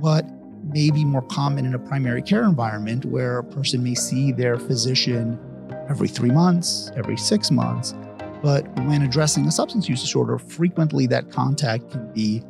what may be more common in a primary care environment where a person may see their physician every three months, every six months. But when addressing a substance use disorder, frequently that contact can be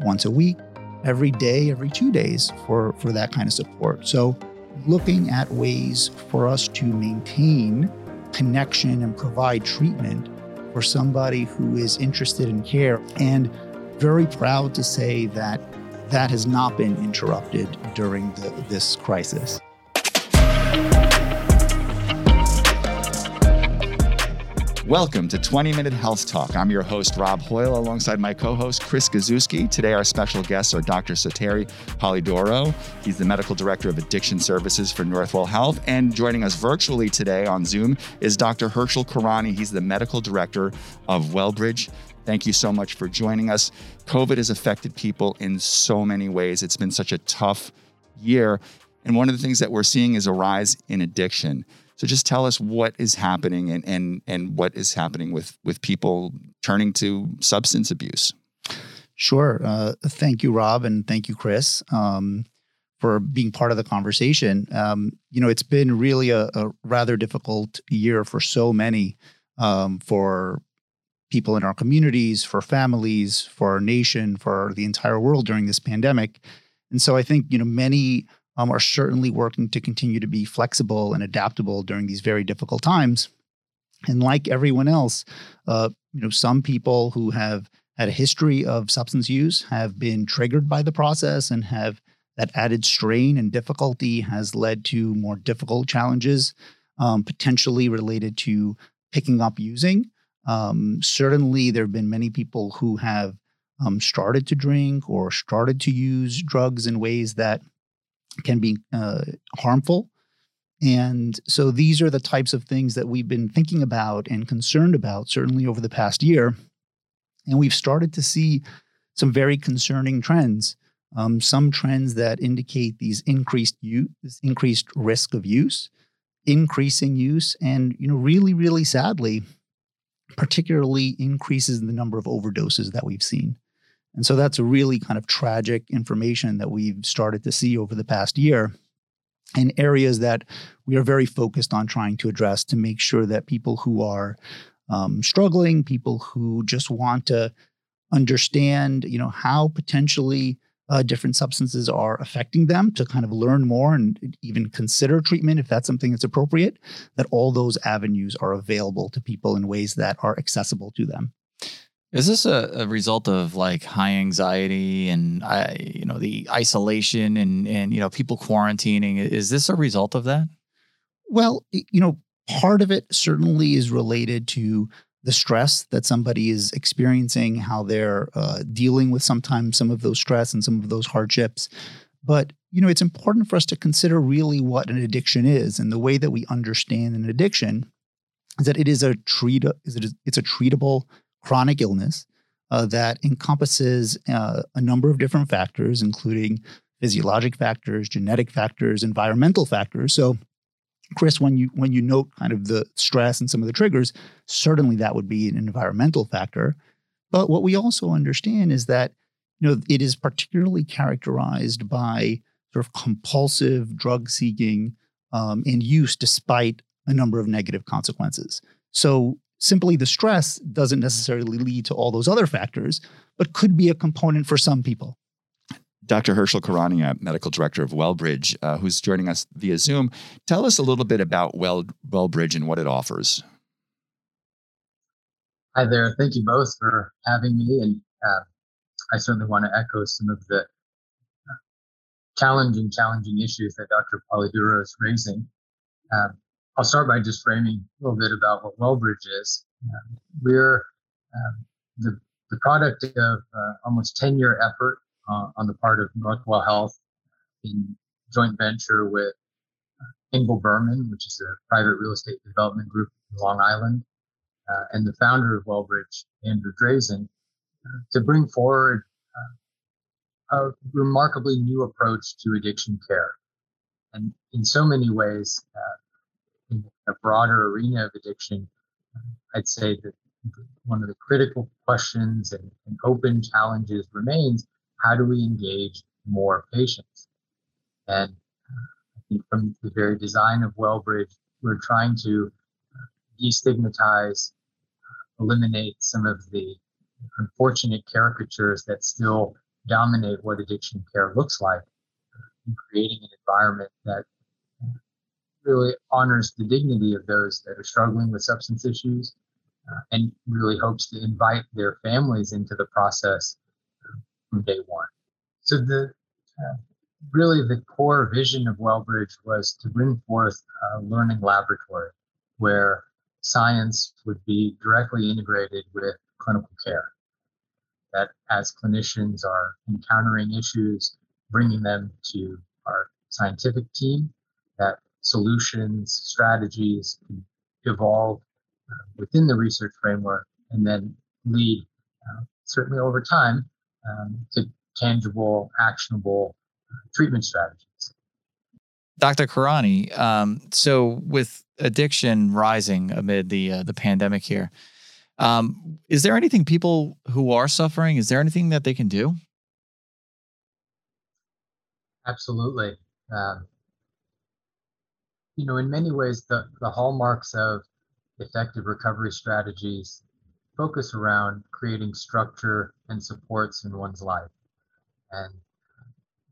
once a week, every day, every two days for, for that kind of support. So, looking at ways for us to maintain connection and provide treatment for somebody who is interested in care. And very proud to say that that has not been interrupted during the, this crisis. Welcome to 20 Minute Health Talk. I'm your host, Rob Hoyle, alongside my co host, Chris Gazewski. Today, our special guests are Dr. Soteri Polidoro. He's the Medical Director of Addiction Services for Northwell Health. And joining us virtually today on Zoom is Dr. Harshal Kirane. He's the Medical Director of Wellbridge. Thank you so much for joining us. COVID has affected people in so many ways. It's been such a tough year. And one of the things that we're seeing is a rise in addiction. So just tell us what is happening and and and what is happening with with people turning to substance abuse. Sure. Uh, thank you, Rob, and thank you, Chris, um, for being part of the conversation. Um, you know, it's been really a, a, rather difficult year for so many, um, for people in our communities, for families, for our nation, for the entire world during this pandemic. And so I think you know many um, are certainly working to continue to be flexible and adaptable during these very difficult times. And like everyone else, uh, you know, some people who have had a history of substance use have been triggered by the process and have that added strain and difficulty has led to more difficult challenges, um, potentially related to picking up using. Um, certainly, there have been many people who have um, started to drink or started to use drugs in ways that can be uh, harmful. And so these are the types of things that we've been thinking about and concerned about, certainly over the past year. And we've started to see some very concerning trends. Um, some trends that indicate these increased use, increased risk of use, increasing use, and you know, really, really sadly, particularly increases the number of overdoses that we've seen. And so that's a really kind of tragic information that we've started to see over the past year in areas that we are very focused on trying to address to make sure that people who are um, struggling, people who just want to understand, you know, how potentially uh, different substances are affecting them to kind of learn more and even consider treatment if that's something that's appropriate, that all those avenues are available to people in ways that are accessible to them. Is this a, a, result of like high anxiety and I, you know, the isolation and and you know people quarantining? Is this a result of that? Well, you know, part of it certainly is related to the stress that somebody is experiencing, how they're uh, dealing with sometimes some of those stress and some of those hardships. But you know, it's important for us to consider really what an addiction is, and the way that we understand an addiction is that it is a treat, is it, it's a treatable chronic illness uh, that encompasses uh, a number of different factors, including physiologic factors, genetic factors, environmental factors. So, Chris, when you when you note kind of the stress and some of the triggers, certainly that would be an environmental factor. But what we also understand is that you know it is particularly characterized by sort of compulsive drug seeking um, and use, despite a number of negative consequences. So simply the stress doesn't necessarily lead to all those other factors, but could be a component for some people. Dr. Harshal Karania, medical director of Wellbridge, uh, who's joining us via Zoom. Tell us a little bit about well, Wellbridge and what it offers. Hi there. Thank you both for having me. And uh, I certainly want to echo some of the uh, challenging, challenging issues that Dr. Polidoro is raising. Um, I'll start by just framing a little bit about what Wellbridge is. Uh, we're um, the, the product of uh, almost 10 year effort uh, on the part of Northwell Health in joint venture with uh, Engel Burman, which is a private real estate development group in Long Island, uh, and the founder of Wellbridge, Andrew Drazen, uh, to bring forward a remarkably new approach to addiction care. And in so many ways, in a broader arena of addiction, I'd say that one of the critical questions and, and, open challenges remains how do we engage more patients. And uh, I think from the very design of Wellbridge, we're trying to uh, destigmatize, uh, eliminate some of the unfortunate caricatures that still dominate what addiction care looks like, and creating an environment that really honors the dignity of those that are struggling with substance issues uh, and really hopes to invite their families into the process from day one. So the uh, really the core vision of Wellbridge was to bring forth a learning laboratory where science would be directly integrated with clinical care. That as clinicians are encountering issues, bringing them to our scientific team, that solutions, strategies evolve uh, within the research framework and then lead, uh, certainly over time, um, to tangible, actionable uh, treatment strategies. Dr. Kirane, um, so with addiction rising amid the uh, the pandemic here, um, is there anything people who are suffering? Is there anything that they can do? Absolutely. Um, you know, in many ways, the, the hallmarks of effective recovery strategies focus around creating structure and supports in one's life. And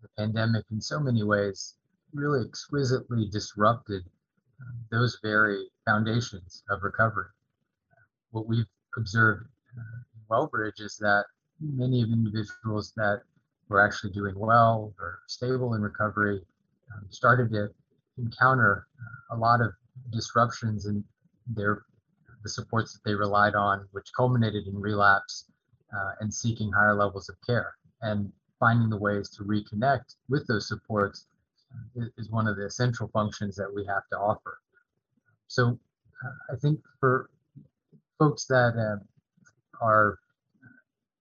the pandemic, in so many ways, really exquisitely disrupted uh, those very foundations of recovery. What we've observed uh, in Wellbridge is that many of individuals that were actually doing well or stable in recovery um, started to encounter a lot of disruptions in their the supports that they relied on, which culminated in relapse uh, and seeking higher levels of care. And finding the ways to reconnect with those supports uh, is one of the essential functions that we have to offer. So uh, I think for folks that uh, are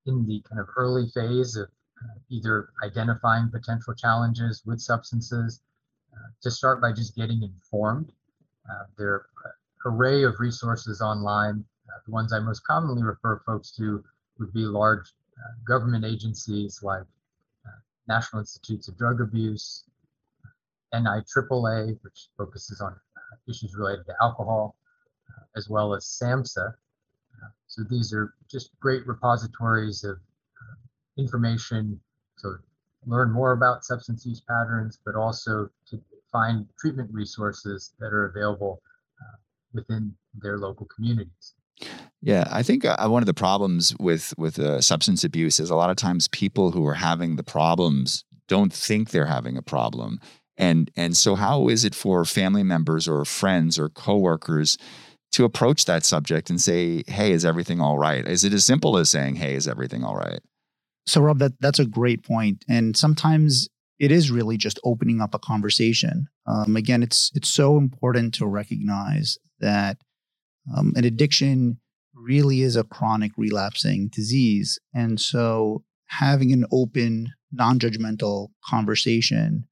in the kind of early phase of uh, either identifying potential challenges with substances to start by just getting informed. Uh, there are array of resources online. Uh, the ones I most commonly refer folks to would be large uh, government agencies like uh, National Institutes of Drug Abuse, NIAAA, which focuses on uh, issues related to alcohol, uh, as well as SAMHSA. so these are just great repositories of information to learn more about substance use patterns, but also to find treatment resources that are available uh, within their local communities. Yeah, I think uh, one of the problems with with uh, substance abuse is a lot of times people who are having the problems don't think they're having a problem, and and so how is it for family members or friends or coworkers to approach that subject and say, "Hey, is everything all right?" Is it as simple as saying, "Hey, is everything all right?" So, Rob, that that's a great point, and sometimes it is really just opening up a conversation. Um, again, it's it's so important to recognize that um, an addiction really is a chronic relapsing disease, and so having an open, non-judgmental conversation,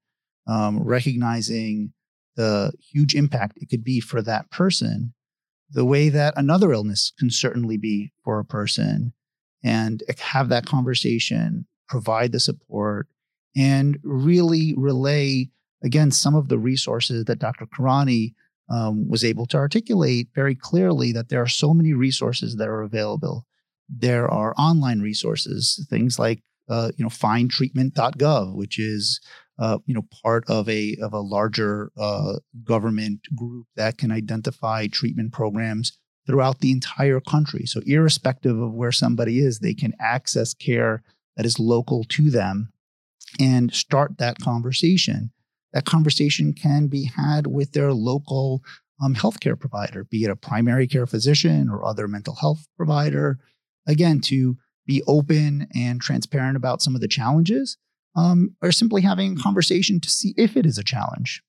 um, recognizing the huge impact it could be for that person, the way that another illness can certainly be for a person, and have that conversation, provide the support and really relay again some of the resources that Dr. Kirane um, was able to articulate very clearly that there are so many resources that are available. There are online resources, things like uh, you know findtreatment.gov, which is uh, you know part of a of a larger uh, government group that can identify treatment programs throughout the entire country. So irrespective of where somebody is, they can access care that is local to them and start that conversation. That conversation can be had with their local um, healthcare provider, be it a primary care physician or other mental health provider. Again, to be open and transparent about some of the challenges, um, or simply having a conversation to see if it is a challenge.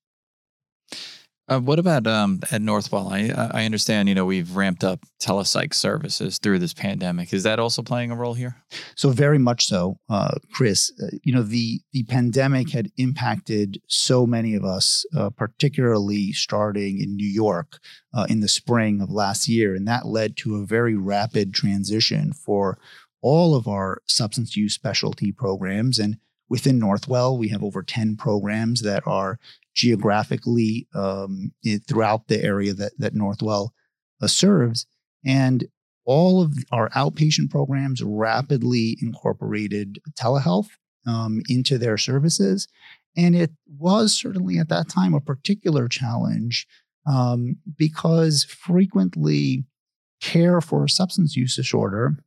Uh, what about um, at Northwell? I, I understand, you know, we've ramped up telepsych services through this pandemic. Is that also playing a role here? So very much so, uh, Chris. Uh, you know, the the pandemic had impacted so many of us, uh, particularly starting in New York uh, in the spring of last year, and that led to a very rapid transition for all of our substance use specialty programs and within Northwell, we have over 10 programs that are geographically um, throughout the area that, that Northwell uh, serves. And all of our outpatient programs rapidly incorporated telehealth um, into their services. And it was certainly at that time a particular challenge um, because frequently care for a substance use disorder,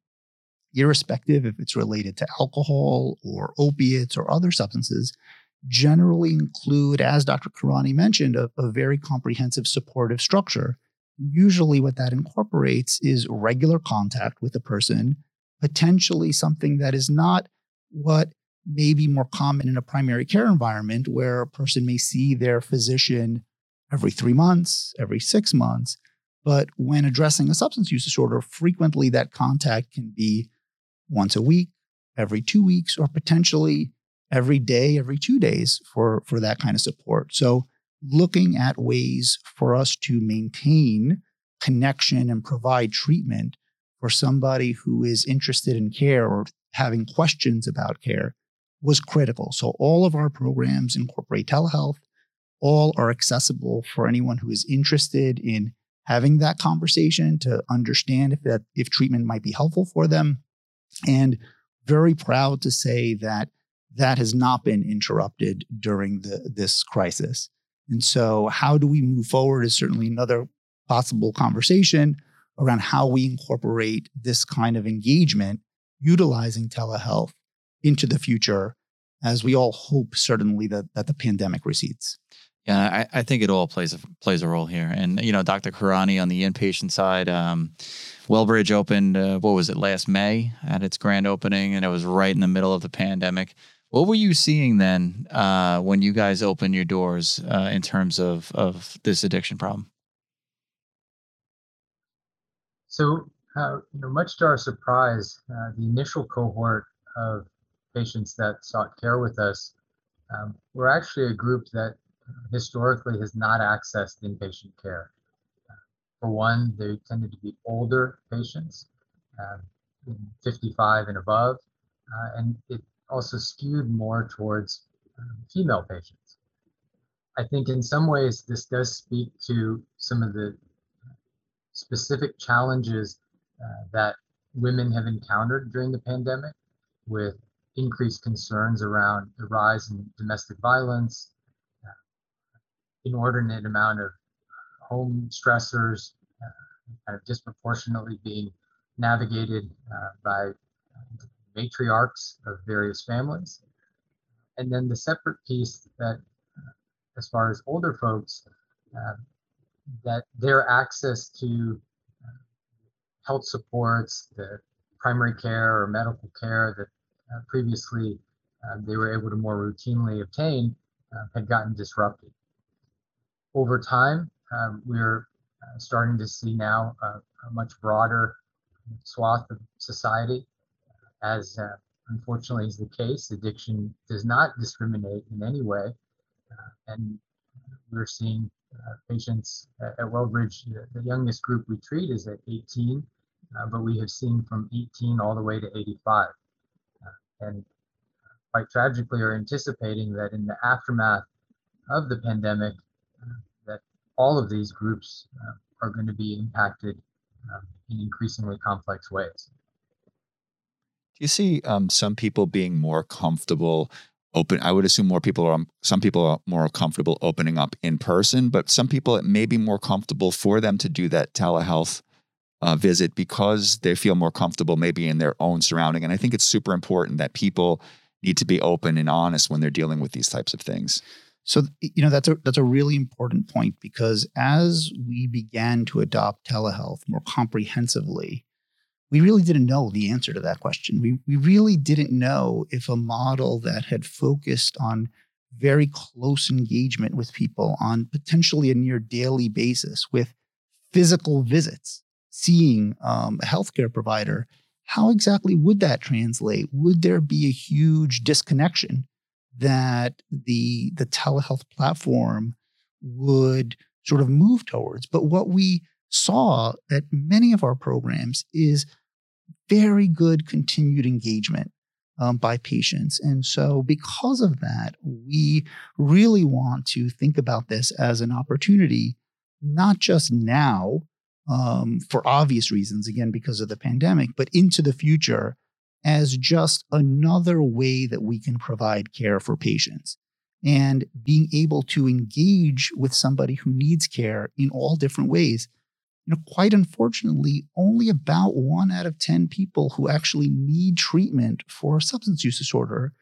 irrespective if it's related to alcohol or opiates or other substances, generally include, as Dr. Kirane mentioned, a, a very comprehensive supportive structure. Usually, what that incorporates is regular contact with the person, potentially something that is not what may be more common in a primary care environment where a person may see their physician every three months, every six months. But when addressing a substance use disorder, frequently that contact can be once a week, every two weeks, or potentially every day, every two days for, for that kind of support. So, looking at ways for us to maintain connection and provide treatment for somebody who is interested in care or having questions about care was critical. So, all of our programs incorporate telehealth all are accessible for anyone who is interested in having that conversation to understand if that if treatment might be helpful for them and very proud to say that that has not been interrupted during the, this crisis and so how do we move forward is certainly another possible conversation around how we incorporate this kind of engagement utilizing telehealth into the future as we all hope certainly that, that the pandemic recedes yeah, I, I, think it all plays a plays a role here. And you know, Dr. Kirane on the inpatient side, um, Wellbridge opened uh, what was it last May at its grand opening, and it was right in the middle of the pandemic. What were you seeing then uh, when you guys opened your doors uh, in terms of of this addiction problem? So, uh, you know, much to our surprise, uh, the initial cohort of patients that sought care with us um, were actually a group that historically has not accessed inpatient care. For one, they tended to be older patients, uh, 55 and above, uh, and it also skewed more towards um, female patients. I think in some ways this does speak to some of the specific challenges uh, that women have encountered during the pandemic with increased concerns around the rise in domestic violence, inordinate amount of home stressors uh, kind of disproportionately being navigated uh, by matriarchs of various families. And then the separate piece that, uh, as far as older folks, uh, that their access to uh, health supports, the primary care or medical care that uh, previously they were able to more routinely obtain had gotten disrupted over time, um, we're uh, starting to see now a, a, much broader swath of society. As uh, unfortunately is the case, addiction does not discriminate in any way. Uh, and we're seeing uh, patients at, at Wellbridge, the, the, youngest group we treat is at 18, uh, but we have seen from 18 all the way to 85. Uh, and quite tragically are anticipating that in the aftermath of the pandemic, that all of these groups uh, are going to be impacted in increasingly complex ways. Do you see um, some people being more comfortable open? I would assume more people are. Some people are more comfortable opening up in person, but some people it may be more comfortable for them to do that telehealth uh, visit because they feel more comfortable maybe in their own surrounding. And I think it's super important that people need to be open and honest when they're dealing with these types of things. So you know that's a that's a really important point because as we began to adopt telehealth more comprehensively, we really didn't know the answer to that question. We we really didn't know if a model that had focused on very close engagement with people on potentially a near daily basis with physical visits, seeing um, a healthcare provider, how exactly would that translate? Would there be a huge disconnection that the the telehealth platform would sort of move towards. But what we saw at many of our programs is very good continued engagement. um, by patients. And so, because of that, we really want to think about this as an opportunity, not just now um, for obvious reasons, again, because of the pandemic, but into the future as just another way that we can provide care for patients. And being able to engage with somebody who needs care in all different ways you know, quite unfortunately, only about one out of 10 people who actually need treatment for a substance use disorder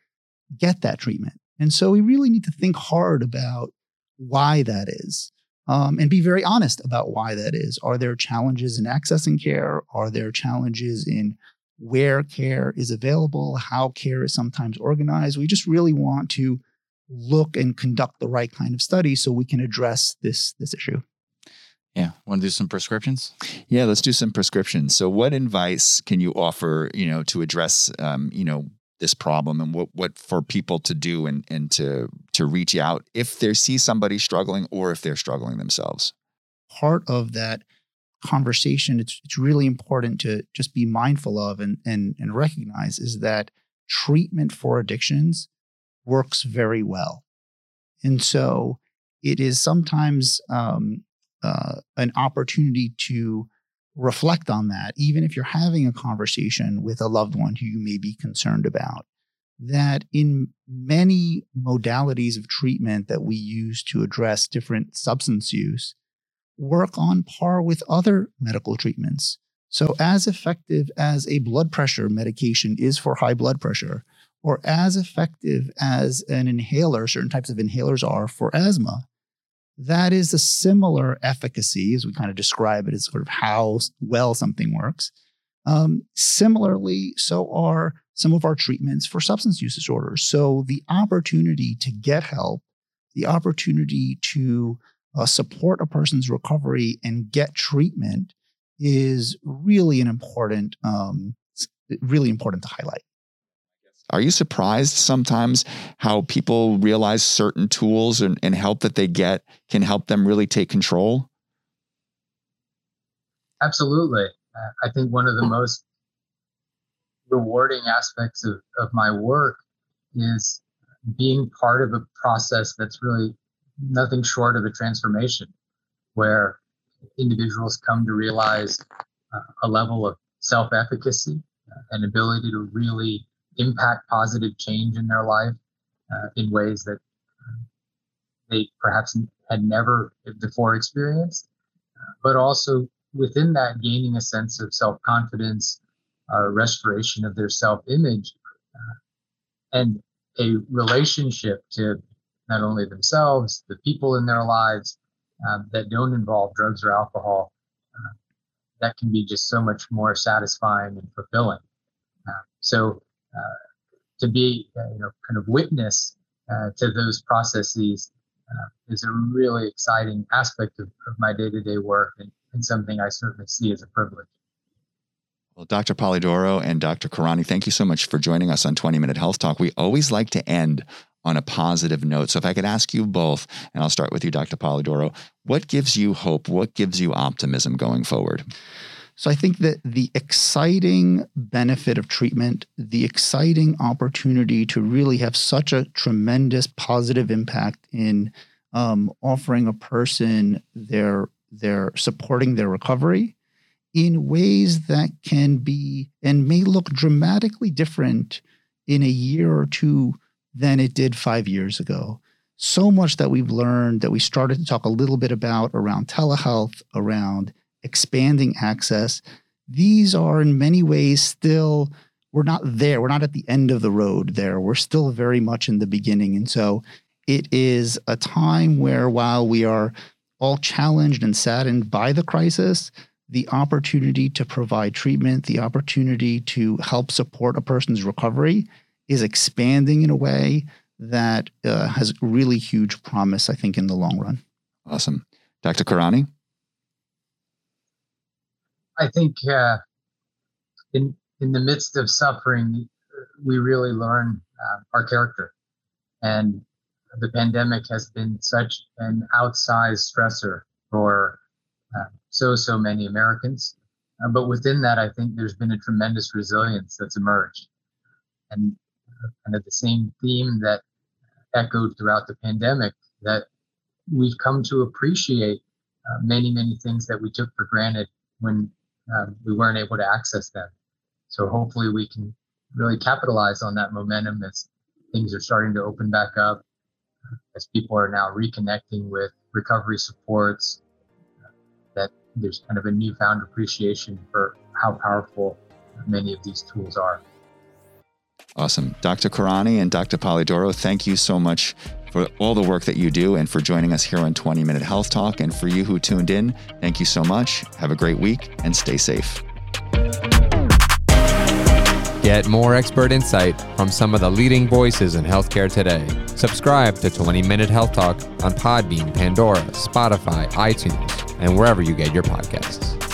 get that treatment. And so we really need to think hard about why that is um, and be very honest about why that is. Are there challenges in accessing care? Are there challenges in where care is available, how care is sometimes organized? We just really want to look and conduct the right kind of study so we can address this, this issue. Yeah. Want to do some prescriptions? Yeah, let's do some prescriptions. So, what advice can you offer, you know, to address, um, you know, this problem and what, what for people to do and, and to, to reach out if they see somebody struggling or if they're struggling themselves? Part of that conversation, it's, it's really important to just be mindful of and, and, and recognize is that treatment for addictions works very well. And so it is sometimes um, uh, an opportunity to reflect on that, even if you're having a conversation with a loved one who you may be concerned about. That in many modalities of treatment that we use to address different substance use, work on par with other medical treatments. So, as effective as a blood pressure medication is for high blood pressure, or as effective as an inhaler, certain types of inhalers are for asthma, that is a similar efficacy, as we kind of describe it as sort of how well something works. Um, similarly, so are some of our treatments for substance use disorders. So the opportunity to get help, the opportunity to uh, support a person's recovery and get treatment is really an important, um, really important to highlight. Are you surprised sometimes how people realize certain tools and, and help that they get can help them really take control? Absolutely. I think one of the most rewarding aspects of, of my work is being part of a process that's really nothing short of a transformation where individuals come to realize uh, a level of self efficacy, uh, an ability to really impact positive change in their life uh, in ways that uh, they perhaps had never before experienced, uh, but also within that gaining a sense of self confidence, uh, restoration of their self image, uh, and a relationship to not only themselves, the people in their lives um, that don't involve drugs or alcohol. Uh, that can be just so much more satisfying and fulfilling. so uh, to be, uh, you know, kind of witness uh, to those processes is a really exciting aspect of, of my day-to-day work and, and something I certainly see as a privilege. Well, Dr. Polidoro and Dr. Kirane, thank you so much for joining us on 20 Minute Health Talk. We always like to end on a positive note. So, if I could ask you both, and I'll start with you, Dr. Polidoro, what gives you hope? What gives you optimism going forward? So I think that the exciting benefit of treatment, the exciting opportunity to really have such a tremendous positive impact in um, offering a person their their supporting their recovery in ways that can be and may look dramatically different in a year or two than it did five years ago. So much that we've learned that we started to talk a little bit about around telehealth, around expanding access. These are in many ways still, we're not there. We're not at the end of the road there. We're still very much in the beginning. And so it is a time where while we are all challenged and saddened by the crisis, the opportunity to provide treatment, the opportunity to help support a person's recovery is expanding in a way that uh, has really huge promise, I think, in the long run. Awesome. Dr. Kirane? I think uh, in in the midst of suffering, we really learn uh, our character, and the pandemic has been such an outsized stressor for uh, so so many Americans. Uh, but within that, I think there's been a tremendous resilience that's emerged, and kind of the same theme that echoed throughout the pandemic that we've come to appreciate uh, many, many things that we took for granted when um, we weren't able to access them. So hopefully we can really capitalize on that momentum as things are starting to open back up, as people are now reconnecting with recovery supports, that there's kind of a newfound appreciation for how powerful many of these tools are. Awesome. Dr. Kirane and Dr. Polidoro, thank you so much for all the work that you do and for joining us here on 20 Minute Health Talk. And for you who tuned in, thank you so much. Have a great week and stay safe. Get more expert insight from some of the leading voices in healthcare today. Subscribe to 20 Minute Health Talk on Podbean, Pandora, Spotify, iTunes, and wherever you get your podcasts.